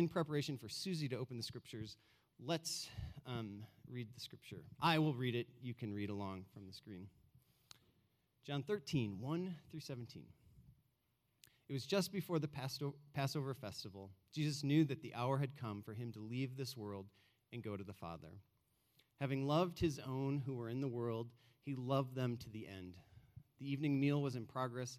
in preparation for Susie to open the scriptures, let's um, read the scripture. I will read it. You can read along from the screen. John 13, 1 through 17. It was just before the Passover festival. Jesus knew that the hour had come for him to leave this world and go to the Father. Having loved his own who were in the world, he loved them to the end. The evening meal was in progress,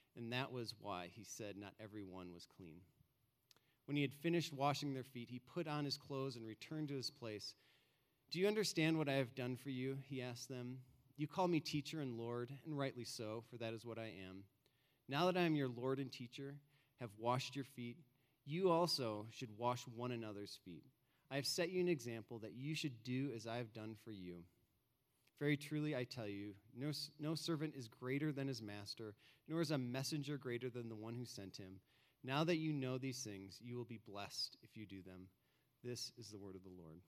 and that was why he said, Not every one was clean. When he had finished washing their feet, he put on his clothes and returned to his place. Do you understand what I have done for you? He asked them. You call me teacher and Lord, and rightly so, for that is what I am. Now that I am your Lord and teacher, have washed your feet, you also should wash one another's feet. I have set you an example that you should do as I have done for you. Very truly, I tell you, no, no servant is greater than his master, nor is a messenger greater than the one who sent him. Now that you know these things, you will be blessed if you do them. This is the word of the Lord.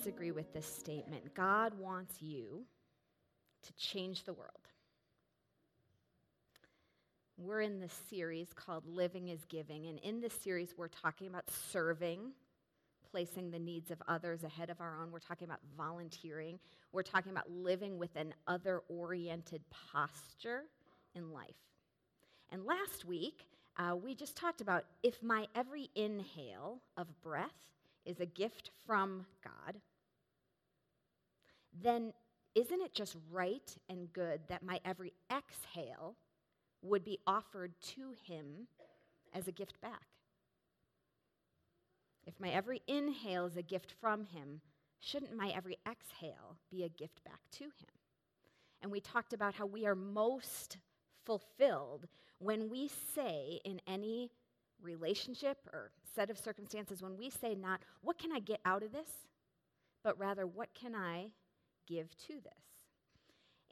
Disagree with this statement God wants you to change the world. We're in this series called Living is Giving, and in this series, we're talking about serving, placing the needs of others ahead of our own. We're talking about volunteering. We're talking about living with an other oriented posture in life. And last week, uh, we just talked about if my every inhale of breath is a gift from God, then isn't it just right and good that my every exhale would be offered to him as a gift back. If my every inhale is a gift from him, shouldn't my every exhale be a gift back to him? And we talked about how we are most fulfilled when we say in any relationship or set of circumstances, when we say not, what can I get out of this, but rather, what can I give to this?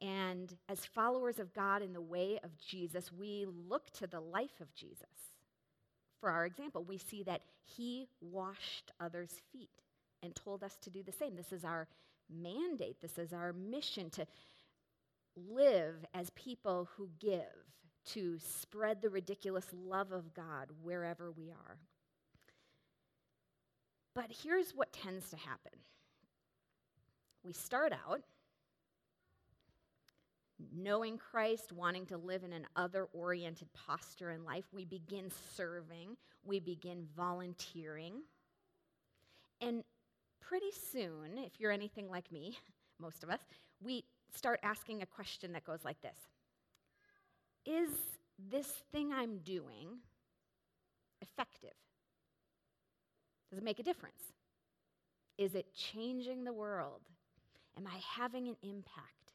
And as followers of God in the way of Jesus, we look to the life of Jesus. For our example, we see that he washed others' feet and told us to do the same. This is our mandate, this is our mission to live as people who give, to spread the ridiculous love of God wherever we are. But here's what tends to happen we start out knowing Christ, wanting to live in an other oriented posture in life, we begin serving, we begin volunteering. And pretty soon, if you're anything like me, most of us, we start asking a question that goes like this Is this thing I'm doing effective? Does it make a difference? Is it changing the world? Am I having an impact?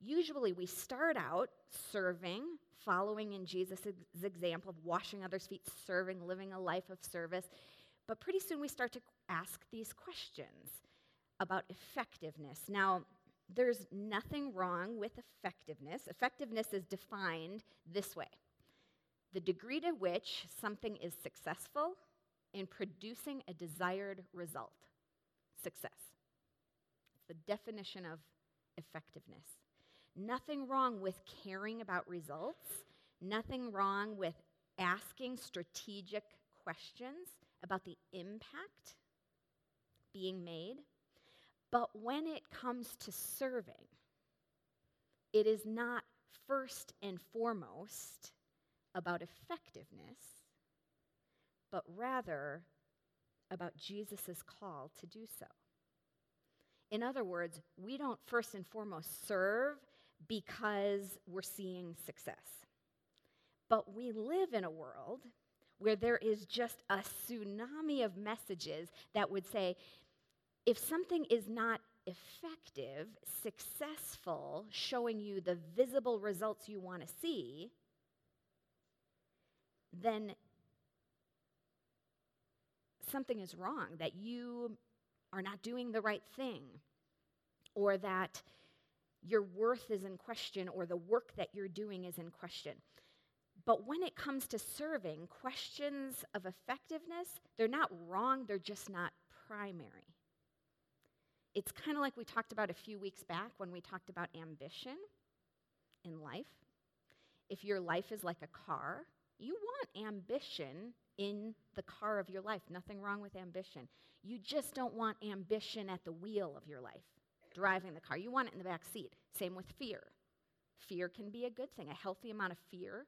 Usually we start out serving, following in Jesus' example of washing others' feet, serving, living a life of service. But pretty soon we start to ask these questions about effectiveness. Now, there's nothing wrong with effectiveness. Effectiveness is defined this way the degree to which something is successful in producing a desired result. Success. The definition of effectiveness. Nothing wrong with caring about results, nothing wrong with asking strategic questions about the impact being made. But when it comes to serving, it is not first and foremost about effectiveness, but rather about Jesus' call to do so. In other words, we don't first and foremost serve because we're seeing success. But we live in a world where there is just a tsunami of messages that would say if something is not effective, successful, showing you the visible results you want to see, then something is wrong, that you are not doing the right thing, or that your worth is in question, or the work that you're doing is in question. But when it comes to serving, questions of effectiveness, they're not wrong, they're just not primary. It's kind of like we talked about a few weeks back when we talked about ambition in life. If your life is like a car, you want ambition in the car of your life. Nothing wrong with ambition. You just don't want ambition at the wheel of your life, driving the car. You want it in the back seat. Same with fear. Fear can be a good thing. A healthy amount of fear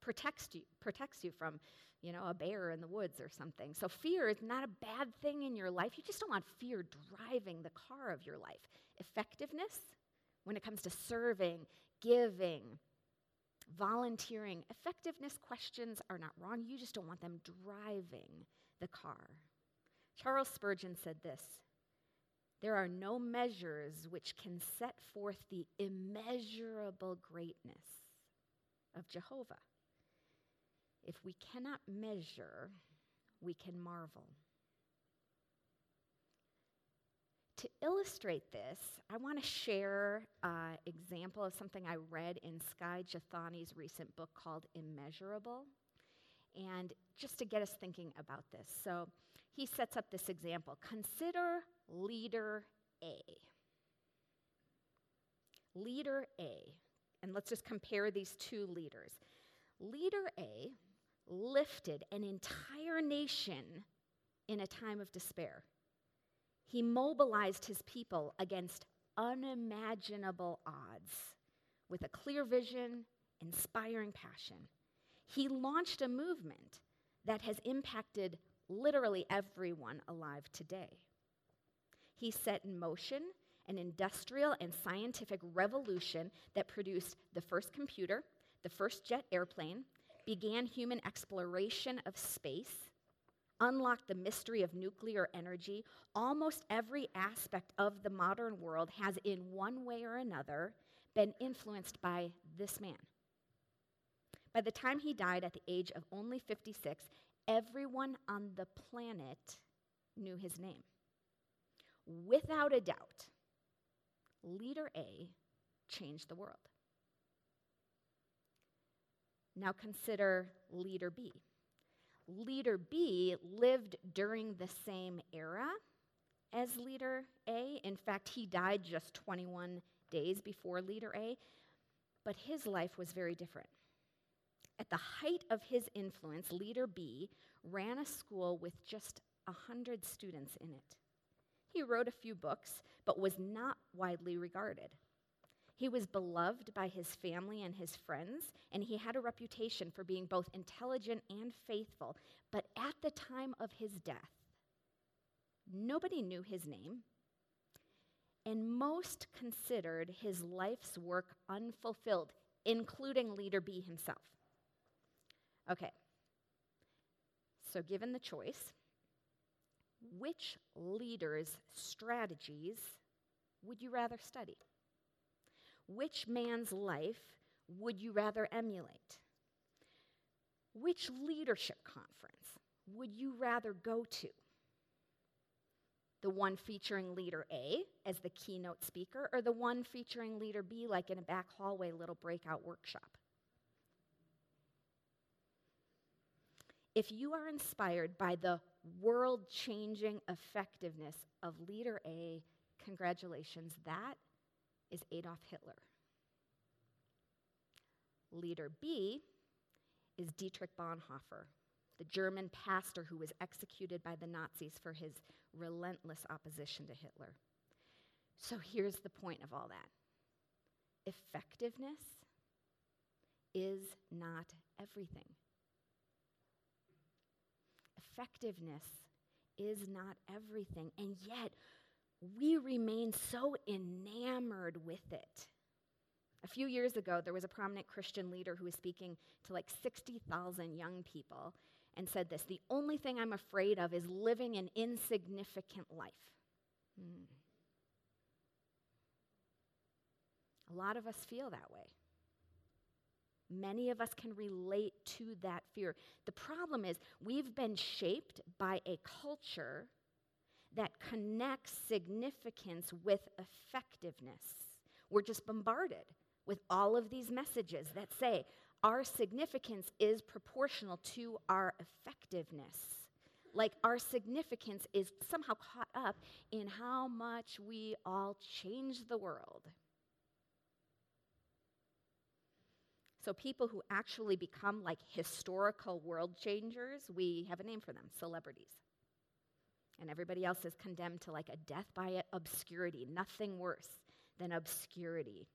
protects you, protects you from, you know, a bear in the woods or something. So fear is not a bad thing in your life. You just don't want fear driving the car of your life. Effectiveness, when it comes to serving, giving, volunteering, effectiveness questions are not wrong. You just don't want them driving the car. Charles Spurgeon said this There are no measures which can set forth the immeasurable greatness of Jehovah. If we cannot measure, we can marvel. To illustrate this, I want to share an example of something I read in Skye Jethani's recent book called Immeasurable. And just to get us thinking about this. So he sets up this example. Consider leader A. Leader A. And let's just compare these two leaders. Leader A lifted an entire nation in a time of despair. He mobilized his people against unimaginable odds with a clear vision, inspiring passion. He launched a movement that has impacted literally everyone alive today. He set in motion an industrial and scientific revolution that produced the first computer, the first jet airplane, began human exploration of space, unlocked the mystery of nuclear energy, almost every aspect of the modern world has, in one way or another, been influenced by this man. By the time he died at the age of only 56, everyone on the planet knew his name. Without a doubt, Leader A changed the world. Now consider leader B. Leader B lived during the same era as leader A. In fact, he died just 21 days before leader A, but his life was very different. At the height of his influence, leader B ran a school with just 100 students in it. He wrote a few books, but was not widely regarded. He was beloved by his family and his friends, and he had a reputation for being both intelligent and faithful. But at the time of his death, nobody knew his name, and most considered his life's work unfulfilled, including leader B himself. Okay, so given the choice, which leader's strategies would you rather study? Which man's life would you rather emulate? Which leadership conference would you rather go to? The one featuring leader A as the keynote speaker, or the one featuring leader B, like in a back hallway little breakout workshop? If you are inspired by the world changing effectiveness of leader A, congratulations, that is Adolf Hitler. Leader B is Dietrich Bonhoeffer, the German pastor who was executed by the Nazis for his relentless opposition to Hitler. So here's the point of all that effectiveness is not everything. Effectiveness is not everything, and yet we remain so enamored with it. A few years ago, there was a prominent Christian leader who was speaking to like 60,000 young people and said this The only thing I'm afraid of is living an insignificant life. Hmm. A lot of us feel that way. Many of us can relate to that fear. The problem is, we've been shaped by a culture that connects significance with effectiveness. We're just bombarded with all of these messages that say our significance is proportional to our effectiveness. Like our significance is somehow caught up in how much we all change the world. So, people who actually become like historical world changers, we have a name for them celebrities. And everybody else is condemned to like a death by obscurity, nothing worse than obscurity.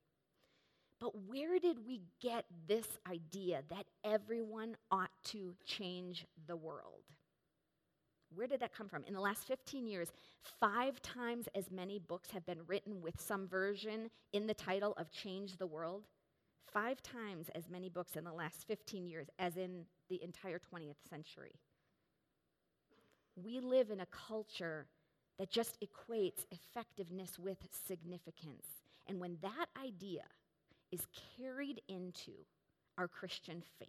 But where did we get this idea that everyone ought to change the world? Where did that come from? In the last 15 years, five times as many books have been written with some version in the title of Change the World. Five times as many books in the last 15 years as in the entire 20th century. We live in a culture that just equates effectiveness with significance. And when that idea is carried into our Christian faith,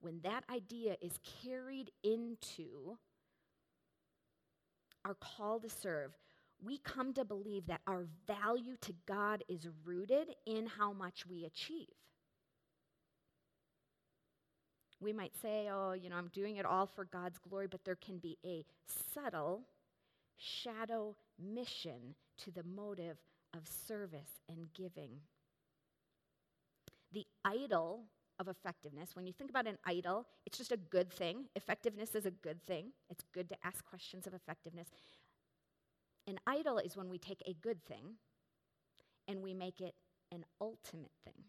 when that idea is carried into our call to serve, we come to believe that our value to God is rooted in how much we achieve. We might say, oh, you know, I'm doing it all for God's glory, but there can be a subtle shadow mission to the motive of service and giving. The idol of effectiveness, when you think about an idol, it's just a good thing. Effectiveness is a good thing. It's good to ask questions of effectiveness. An idol is when we take a good thing and we make it an ultimate thing.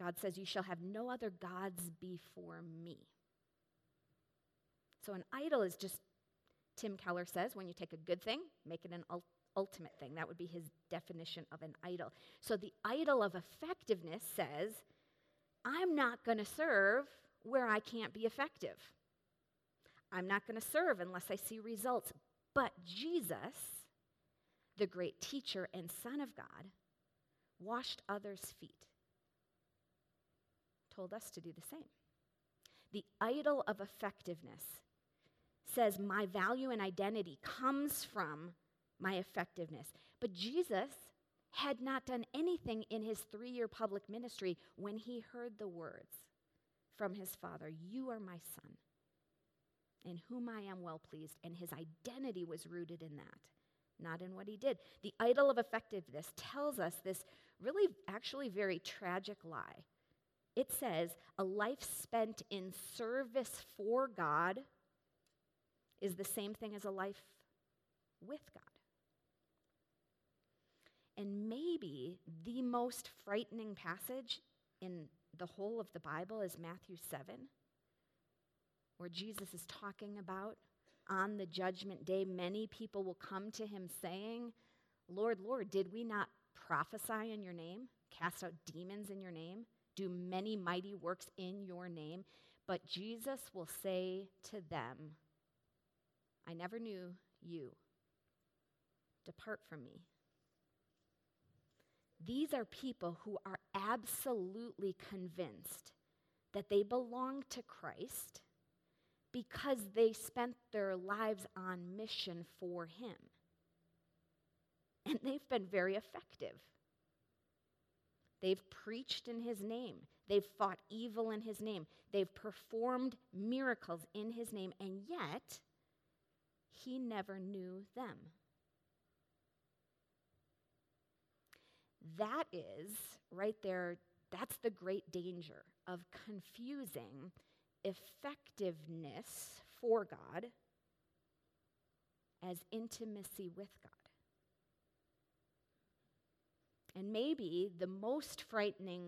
God says, You shall have no other gods before me. So an idol is just, Tim Keller says, when you take a good thing, make it an ul- ultimate thing. That would be his definition of an idol. So the idol of effectiveness says, I'm not going to serve where I can't be effective. I'm not going to serve unless I see results. But Jesus, the great teacher and Son of God, washed others' feet told us to do the same. The idol of effectiveness says my value and identity comes from my effectiveness. But Jesus had not done anything in his three year public ministry when he heard the words from his Father You are my Son, in whom I am well pleased. And his identity was rooted in that, not in what he did. The idol of effectiveness tells us this really, actually, very tragic lie it says a life spent in service for God is the same thing as a life with God. And maybe the most frightening passage in the whole of the Bible is Matthew 7, where Jesus is talking about on the judgment day, many people will come to him saying, Lord, Lord, did we not prophesy in your name, cast out demons in your name? Do many mighty works in your name. But Jesus will say to them, I never knew you. Depart from me. These are people who are absolutely convinced that they belong to Christ because they spent their lives on mission for Him. And they've been very effective. They've preached in his name. They've fought evil in his name. They've performed miracles in his name, and yet he never knew them. That is, right there, that's the great danger of confusing effectiveness for God as intimacy with God. And maybe the most frightening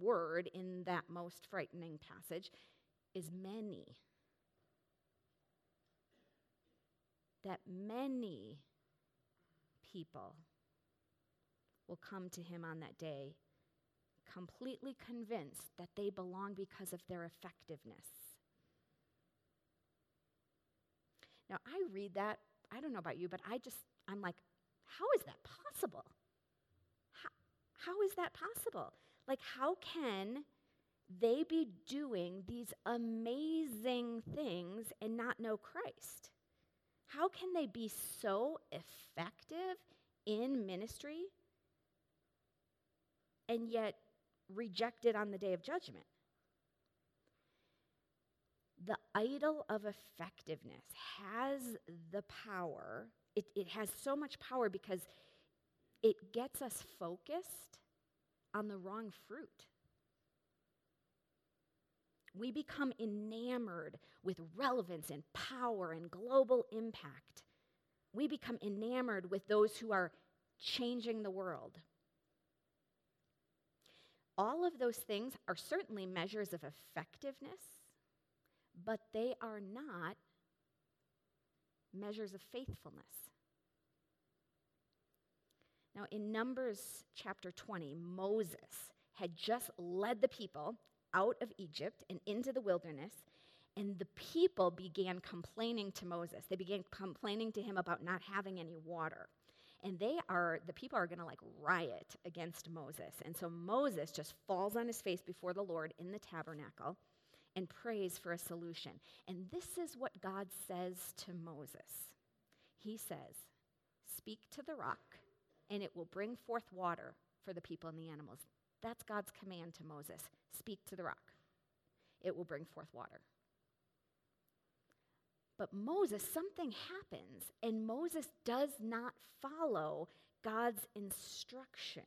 word in that most frightening passage is many. That many people will come to him on that day, completely convinced that they belong because of their effectiveness. Now, I read that, I don't know about you, but I just, I'm like, how is that possible? How, is that possible? Like, how can they be doing these amazing things and not know Christ? How can they be so effective in ministry and yet rejected on the day of judgment? The idol of effectiveness has the power, it, it has so much power because it gets us focused on the wrong fruit. We become enamored with relevance and power and global impact. We become enamored with those who are changing the world. All of those things are certainly measures of effectiveness, but they are not measures of faithfulness. Now, in Numbers chapter 20, Moses had just led the people out of Egypt and into the wilderness, and the people began complaining to Moses. They began complaining to him about not having any water. And they are, the people are going to like riot against Moses. And so Moses just falls on his face before the Lord in the tabernacle and prays for a solution. And this is what God says to Moses He says, Speak to the rock, and it will bring forth water for the people and the animals. That's God's command to Moses speak to the rock, it will bring forth water. But Moses, something happens, and Moses does not follow God's instructions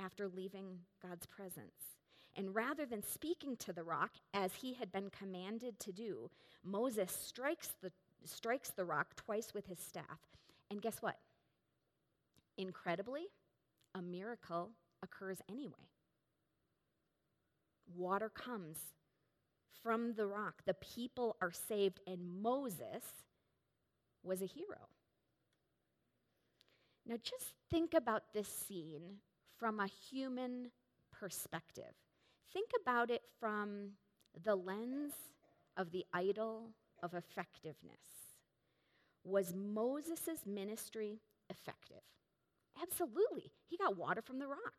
after leaving God's presence. And rather than speaking to the rock as he had been commanded to do, Moses strikes the, strikes the rock twice with his staff. And guess what? Incredibly, a miracle occurs anyway. Water comes from the rock. The people are saved, and Moses was a hero. Now, just think about this scene from a human perspective. Think about it from the lens of the idol of effectiveness. Was Moses' ministry effective? Absolutely. He got water from the rock.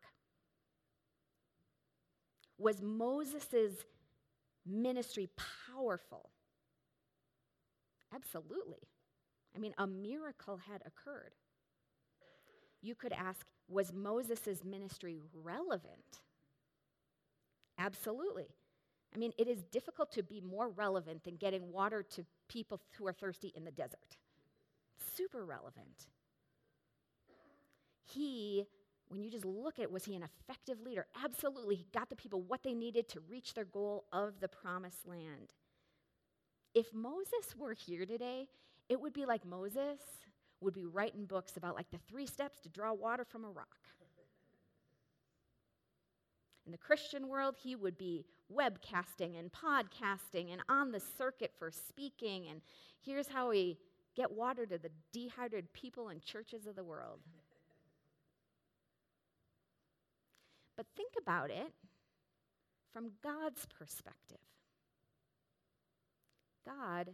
Was Moses' ministry powerful? Absolutely. I mean, a miracle had occurred. You could ask, was Moses' ministry relevant? Absolutely. I mean, it is difficult to be more relevant than getting water to people who are thirsty in the desert. Super relevant. He, when you just look at, it, was he an effective leader? Absolutely. He got the people what they needed to reach their goal of the promised land. If Moses were here today, it would be like Moses would be writing books about like the three steps to draw water from a rock. In the Christian world, he would be webcasting and podcasting and on the circuit for speaking. And here's how we get water to the dehydrated people and churches of the world. But think about it from God's perspective. God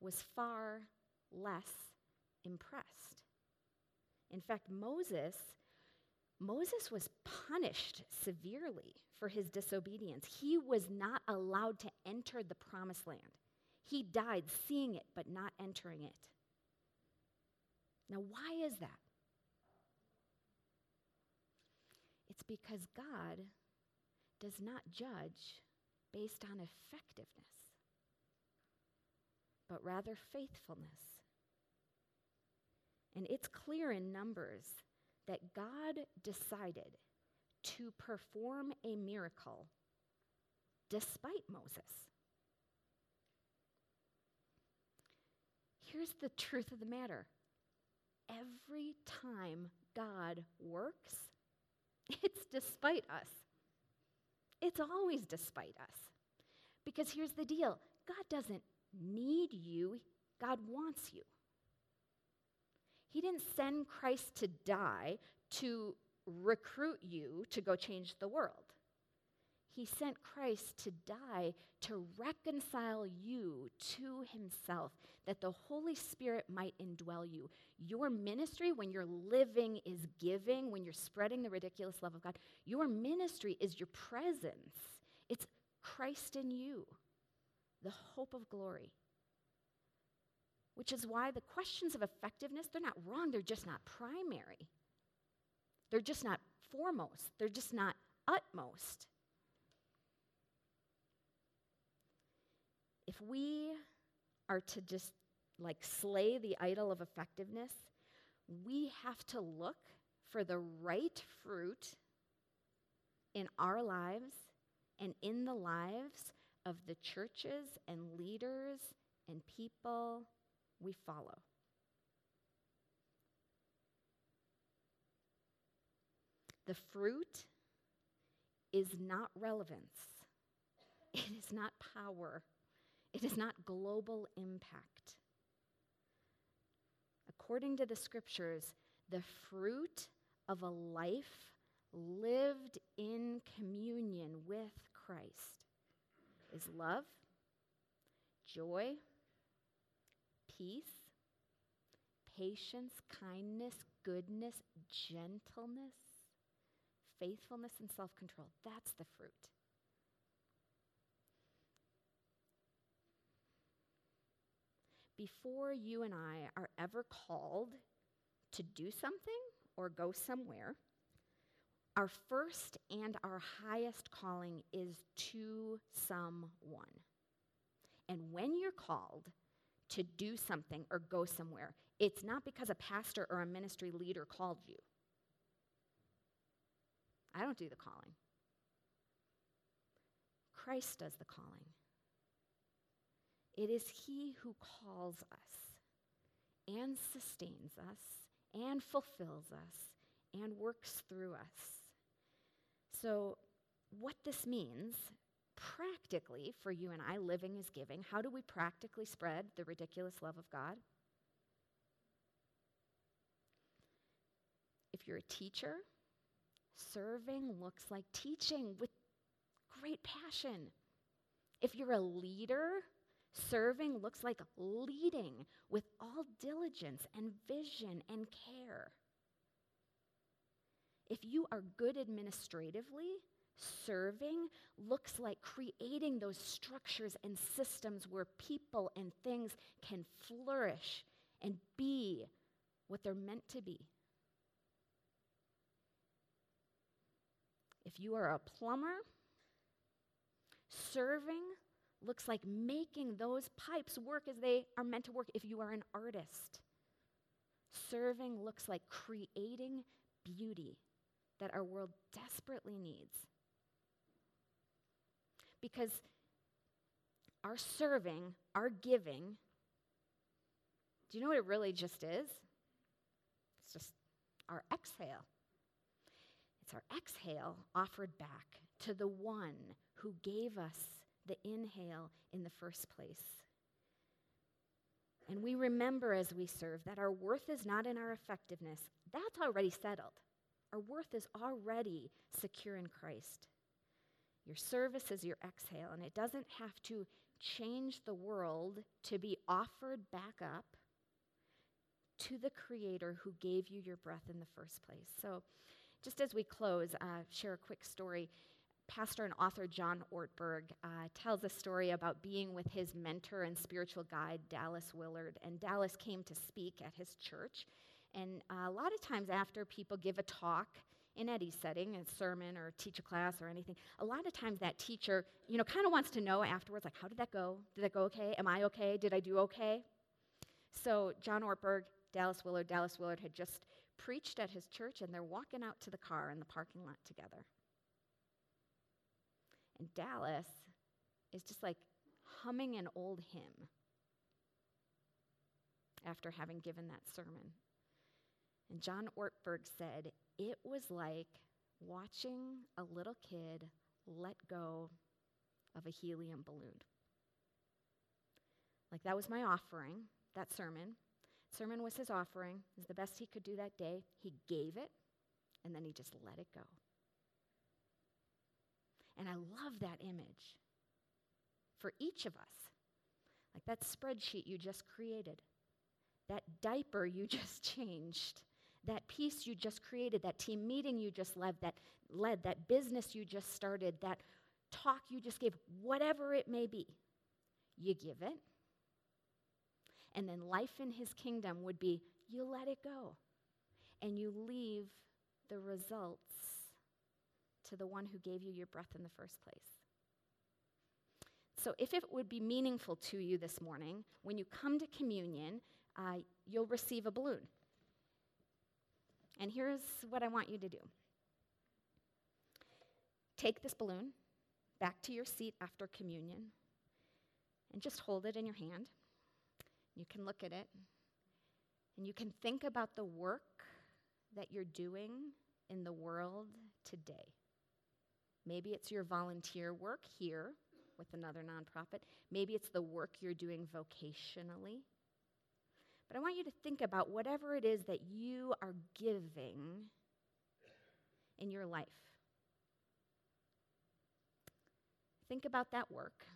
was far less impressed. In fact, Moses Moses was punished severely for his disobedience. He was not allowed to enter the promised land. He died seeing it, but not entering it. Now, why is that? It's because God does not judge based on effectiveness, but rather faithfulness. And it's clear in Numbers that God decided to perform a miracle despite Moses. Here's the truth of the matter every time God works, it's despite us. It's always despite us. Because here's the deal God doesn't need you, God wants you. He didn't send Christ to die to recruit you to go change the world. He sent Christ to die to reconcile you to Himself, that the Holy Spirit might indwell you. Your ministry, when you're living, is giving, when you're spreading the ridiculous love of God, your ministry is your presence. It's Christ in you, the hope of glory. Which is why the questions of effectiveness, they're not wrong, they're just not primary. They're just not foremost, they're just not utmost. If we are to just like slay the idol of effectiveness, we have to look for the right fruit in our lives and in the lives of the churches and leaders and people we follow. The fruit is not relevance, it is not power, it is not global impact. According to the scriptures, the fruit of a life lived in communion with Christ is love, joy, peace, patience, kindness, goodness, gentleness, faithfulness, and self control. That's the fruit. Before you and I are ever called to do something or go somewhere, our first and our highest calling is to someone. And when you're called to do something or go somewhere, it's not because a pastor or a ministry leader called you. I don't do the calling. Christ does the calling. It is He who calls us and sustains us and fulfills us and works through us. So, what this means practically for you and I living is giving, how do we practically spread the ridiculous love of God? If you're a teacher, serving looks like teaching with great passion. If you're a leader, Serving looks like leading with all diligence and vision and care. If you are good administratively, serving looks like creating those structures and systems where people and things can flourish and be what they're meant to be. If you are a plumber, serving looks like making those pipes work as they are meant to work if you are an artist. Serving looks like creating beauty that our world desperately needs. Because our serving, our giving, do you know what it really just is? It's just our exhale. It's our exhale offered back to the one who gave us the inhale in the first place. And we remember as we serve that our worth is not in our effectiveness. That's already settled. Our worth is already secure in Christ. Your service is your exhale, and it doesn't have to change the world to be offered back up to the Creator who gave you your breath in the first place. So, just as we close, uh, share a quick story pastor and author John Ortberg uh, tells a story about being with his mentor and spiritual guide, Dallas Willard. And Dallas came to speak at his church. And uh, a lot of times, after people give a talk in any setting, a sermon or teach a class or anything, a lot of times that teacher, you know, kind of wants to know afterwards, like, how did that go? Did that go okay? Am I okay? Did I do okay? So, John Ortberg, Dallas Willard, Dallas Willard had just preached at his church, and they're walking out to the car in the parking lot together. Dallas is just like humming an old hymn. after having given that sermon. And John Ortberg said, It was like watching a little kid let go of a helium balloon. Like that was my offering, that sermon. Sermon was his offering. It was the best he could do that day. He gave it, and then he just let it go. And I love that image for each of us. Like that spreadsheet you just created, that diaper you just changed, that piece you just created, that team meeting you just led, that led, that business you just started, that talk you just gave, whatever it may be, you give it. And then life in his kingdom would be you let it go and you leave the results to the one who gave you your breath in the first place. So, if it would be meaningful to you this morning, when you come to communion, uh, you'll receive a balloon. And here's what I want you to do take this balloon back to your seat after communion and just hold it in your hand. You can look at it and you can think about the work that you're doing in the world today. Maybe it's your volunteer work here with another nonprofit. Maybe it's the work you're doing vocationally. But I want you to think about whatever it is that you are giving in your life. Think about that work.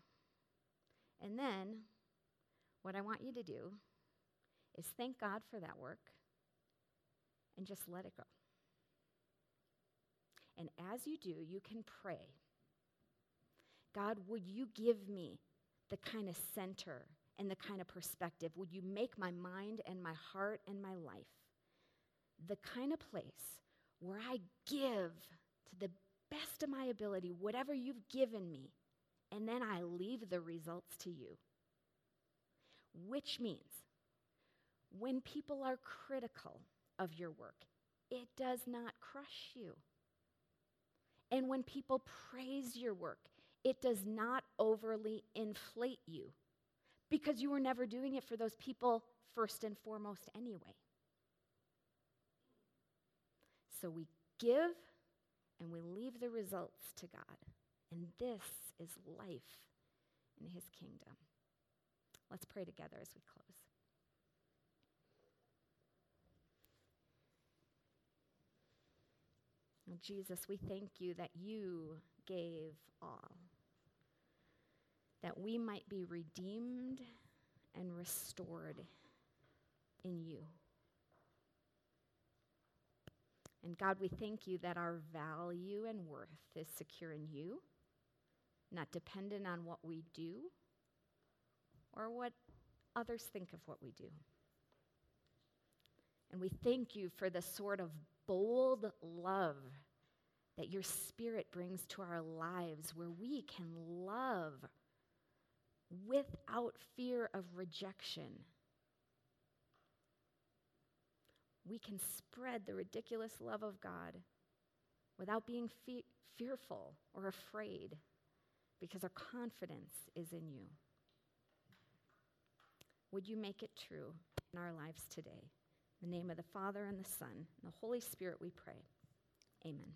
And then, what I want you to do is thank God for that work and just let it go. And as you do, you can pray God, would you give me the kind of center and the kind of perspective? Would you make my mind and my heart and my life the kind of place where I give to the best of my ability whatever you've given me, and then I leave the results to you? Which means when people are critical of your work, it does not crush you. And when people praise your work, it does not overly inflate you because you were never doing it for those people first and foremost anyway. So we give and we leave the results to God. And this is life in His kingdom. Let's pray together as we close. Jesus, we thank you that you gave all, that we might be redeemed and restored in you. And God, we thank you that our value and worth is secure in you, not dependent on what we do or what others think of what we do. And we thank you for the sort of bold love that your spirit brings to our lives where we can love without fear of rejection. We can spread the ridiculous love of God without being fe- fearful or afraid because our confidence is in you. Would you make it true in our lives today? In the name of the Father and the Son and the Holy Spirit, we pray. Amen.